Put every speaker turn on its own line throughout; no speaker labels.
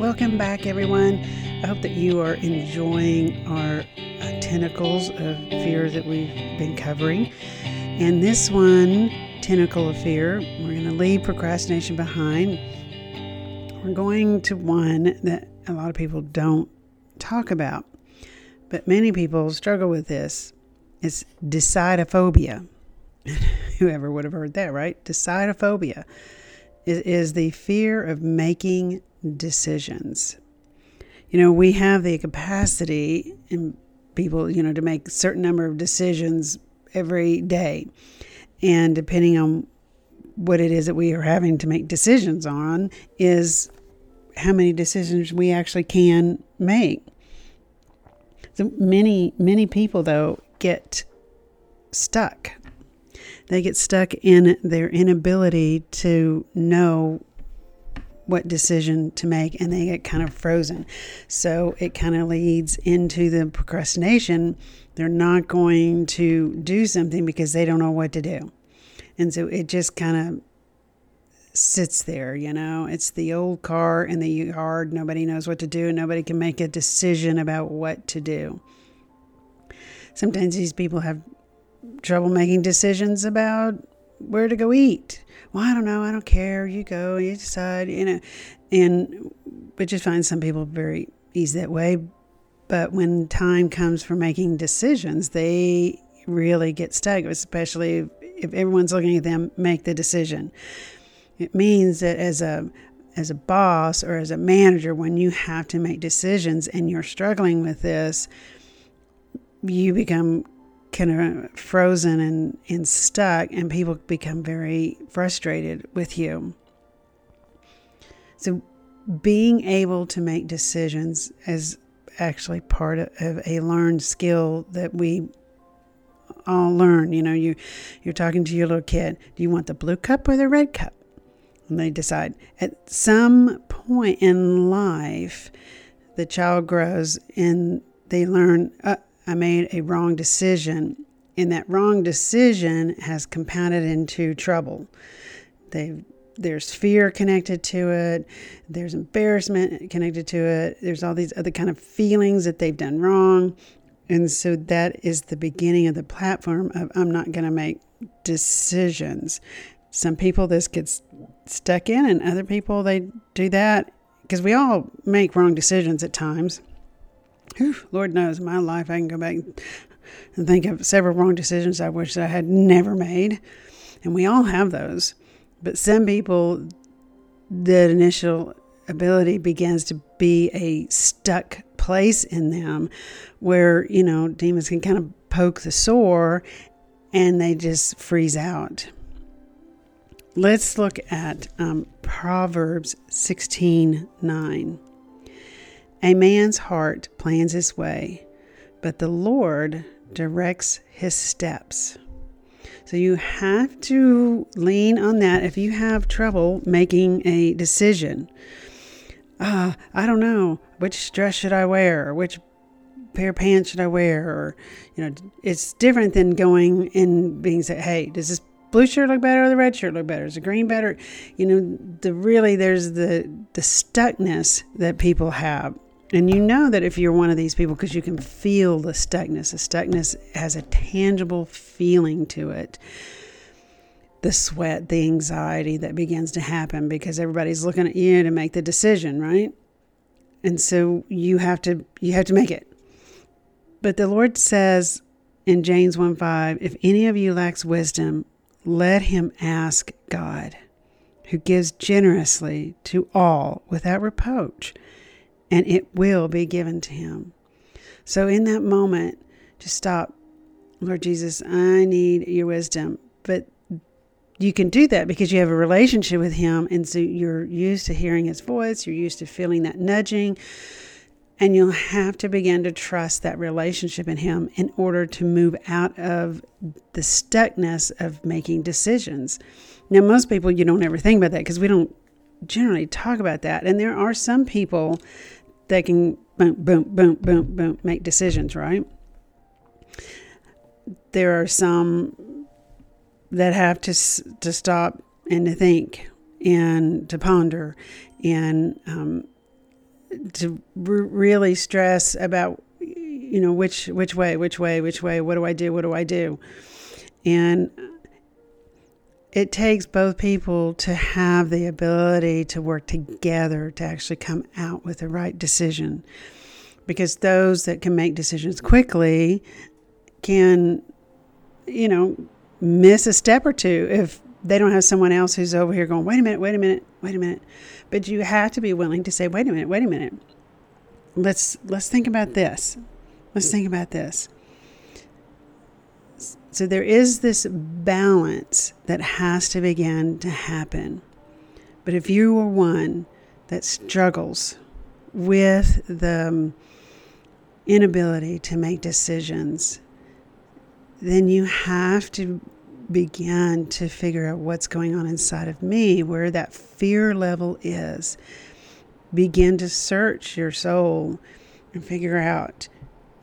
Welcome back, everyone. I hope that you are enjoying our uh, tentacles of fear that we've been covering. And this one, tentacle of fear, we're going to leave procrastination behind. We're going to one that a lot of people don't talk about, but many people struggle with this. It's decidophobia. Whoever would have heard that, right? Decidophobia is, is the fear of making decisions you know, we have the capacity in people, you know, to make a certain number of decisions every day. And depending on what it is that we are having to make decisions on, is how many decisions we actually can make. So many, many people, though, get stuck. They get stuck in their inability to know what decision to make and they get kind of frozen. So it kind of leads into the procrastination. They're not going to do something because they don't know what to do. And so it just kind of sits there, you know. It's the old car in the yard. Nobody knows what to do. Nobody can make a decision about what to do. Sometimes these people have trouble making decisions about where to go eat well, I don't know, I don't care. You go, you decide, you know, and but just find some people very easy that way. But when time comes for making decisions, they really get stuck, especially if everyone's looking at them make the decision. It means that as a as a boss or as a manager, when you have to make decisions and you're struggling with this, you become kind of frozen and, and stuck, and people become very frustrated with you. So, being able to make decisions is actually part of a learned skill that we all learn. You know, you you're talking to your little kid. Do you want the blue cup or the red cup? And they decide. At some point in life, the child grows and they learn. Uh, I made a wrong decision, and that wrong decision has compounded into trouble. They there's fear connected to it there's embarrassment connected to it there's all these other kind of feelings that they've done wrong. And so that is the beginning of the platform of i'm not going to make decisions. Some people this gets stuck in and other people they do that because we all make wrong decisions at times whew, Lord knows, my life, I can go back and think of several wrong decisions I wish I had never made. And we all have those. But some people, the initial ability begins to be a stuck place in them where, you know, demons can kind of poke the sore and they just freeze out. Let's look at um, Proverbs 16 9. A man's heart plans his way, but the Lord directs his steps. So you have to lean on that if you have trouble making a decision. Uh, I don't know which dress should I wear, or which pair of pants should I wear, or you know, it's different than going and being said, "Hey, does this blue shirt look better or the red shirt look better? Is the green better?" You know, the really there's the the stuckness that people have and you know that if you're one of these people, because you can feel the stuckness, the stuckness has a tangible feeling to it. The sweat, the anxiety that begins to happen because everybody's looking at you to make the decision, right? And so you have to you have to make it. But the Lord says in James 1 5, if any of you lacks wisdom, let him ask God, who gives generously to all without reproach and it will be given to him. So, in that moment, just stop. Lord Jesus, I need your wisdom. But you can do that because you have a relationship with him. And so you're used to hearing his voice, you're used to feeling that nudging. And you'll have to begin to trust that relationship in Him in order to move out of the stuckness of making decisions. Now, most people, you don't ever think about that because we don't generally talk about that. And there are some people that can boom, boom, boom, boom, boom, make decisions, right? There are some that have to to stop and to think and to ponder and um, to really stress about you know which which way which way which way what do i do what do i do and it takes both people to have the ability to work together to actually come out with the right decision because those that can make decisions quickly can you know miss a step or two if they don't have someone else who's over here going wait a minute wait a minute wait a minute but you have to be willing to say, wait a minute, wait a minute. Let's let's think about this. Let's think about this. So there is this balance that has to begin to happen. But if you are one that struggles with the um, inability to make decisions, then you have to begin to figure out what's going on inside of me, where that fear level is. Begin to search your soul and figure out,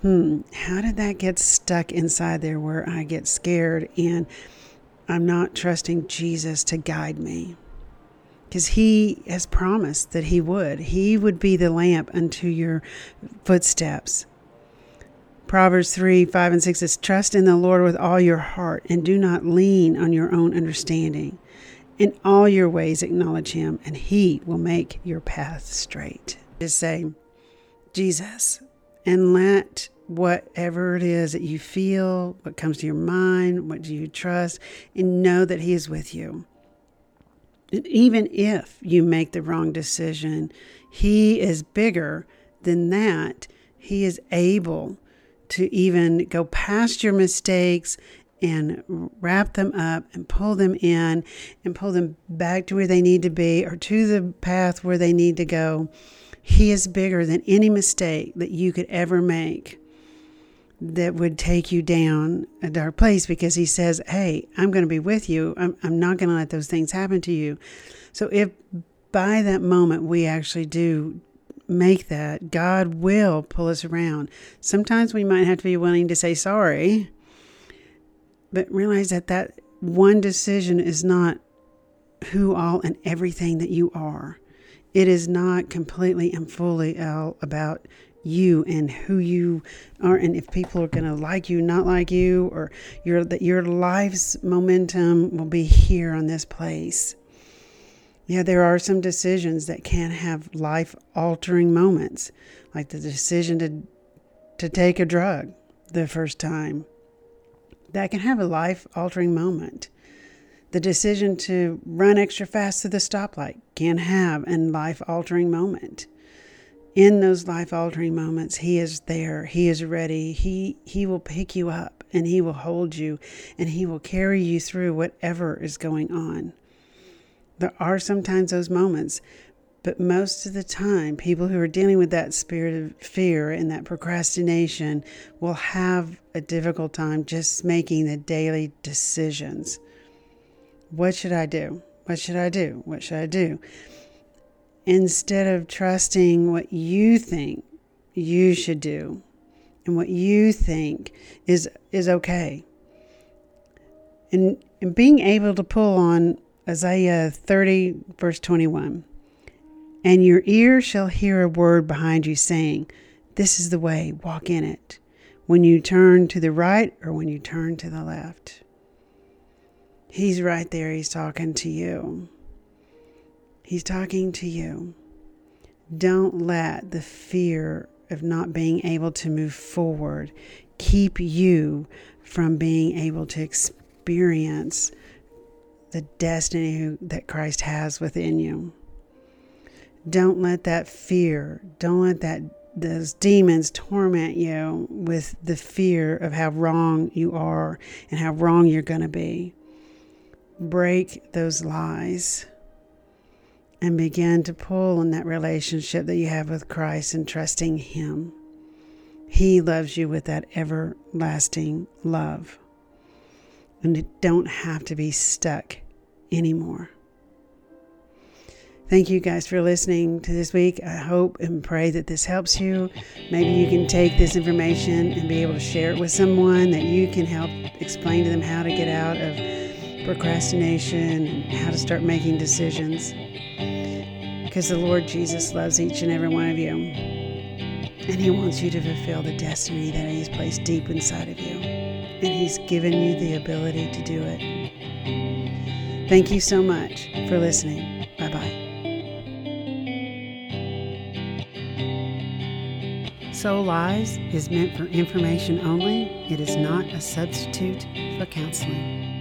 hmm, how did that get stuck inside there where I get scared and I'm not trusting Jesus to guide me? Because he has promised that he would. He would be the lamp unto your footsteps. Proverbs 3 5 and 6 says, Trust in the Lord with all your heart and do not lean on your own understanding. In all your ways, acknowledge him, and he will make your path straight. Just say, Jesus, and let whatever it is that you feel, what comes to your mind, what do you trust, and know that he is with you. And even if you make the wrong decision, he is bigger than that. He is able to even go past your mistakes and wrap them up and pull them in and pull them back to where they need to be or to the path where they need to go. He is bigger than any mistake that you could ever make that would take you down a dark place because he says, Hey, I'm going to be with you. I'm, I'm not going to let those things happen to you. So if by that moment we actually do make that, God will pull us around. Sometimes we might have to be willing to say sorry, but realize that that one decision is not who all and everything that you are. It is not completely and fully all about you and who you are and if people are going to like you not like you or your that your life's momentum will be here on this place yeah, there are some decisions that can have life altering moments, like the decision to, to take a drug the first time. That can have a life altering moment. The decision to run extra fast to the stoplight can have a life altering moment. In those life altering moments, He is there. He is ready. He, he will pick you up and He will hold you and He will carry you through whatever is going on. There are sometimes those moments, but most of the time, people who are dealing with that spirit of fear and that procrastination will have a difficult time just making the daily decisions. What should I do? What should I do? What should I do? Instead of trusting what you think you should do and what you think is is okay. And, and being able to pull on Isaiah 30, verse 21. And your ear shall hear a word behind you saying, This is the way, walk in it, when you turn to the right or when you turn to the left. He's right there, he's talking to you. He's talking to you. Don't let the fear of not being able to move forward keep you from being able to experience the destiny that Christ has within you. Don't let that fear, don't let that those demons torment you with the fear of how wrong you are and how wrong you're going to be. Break those lies and begin to pull on that relationship that you have with Christ and trusting Him. He loves you with that everlasting love. And it don't have to be stuck anymore. Thank you guys for listening to this week. I hope and pray that this helps you. Maybe you can take this information and be able to share it with someone that you can help explain to them how to get out of procrastination and how to start making decisions. Because the Lord Jesus loves each and every one of you. And He wants you to fulfill the destiny that He's placed deep inside of you. And He's given you the ability to do it. Thank you so much for listening. Bye bye. Soul Lies is meant for information only. It is not a substitute for counseling.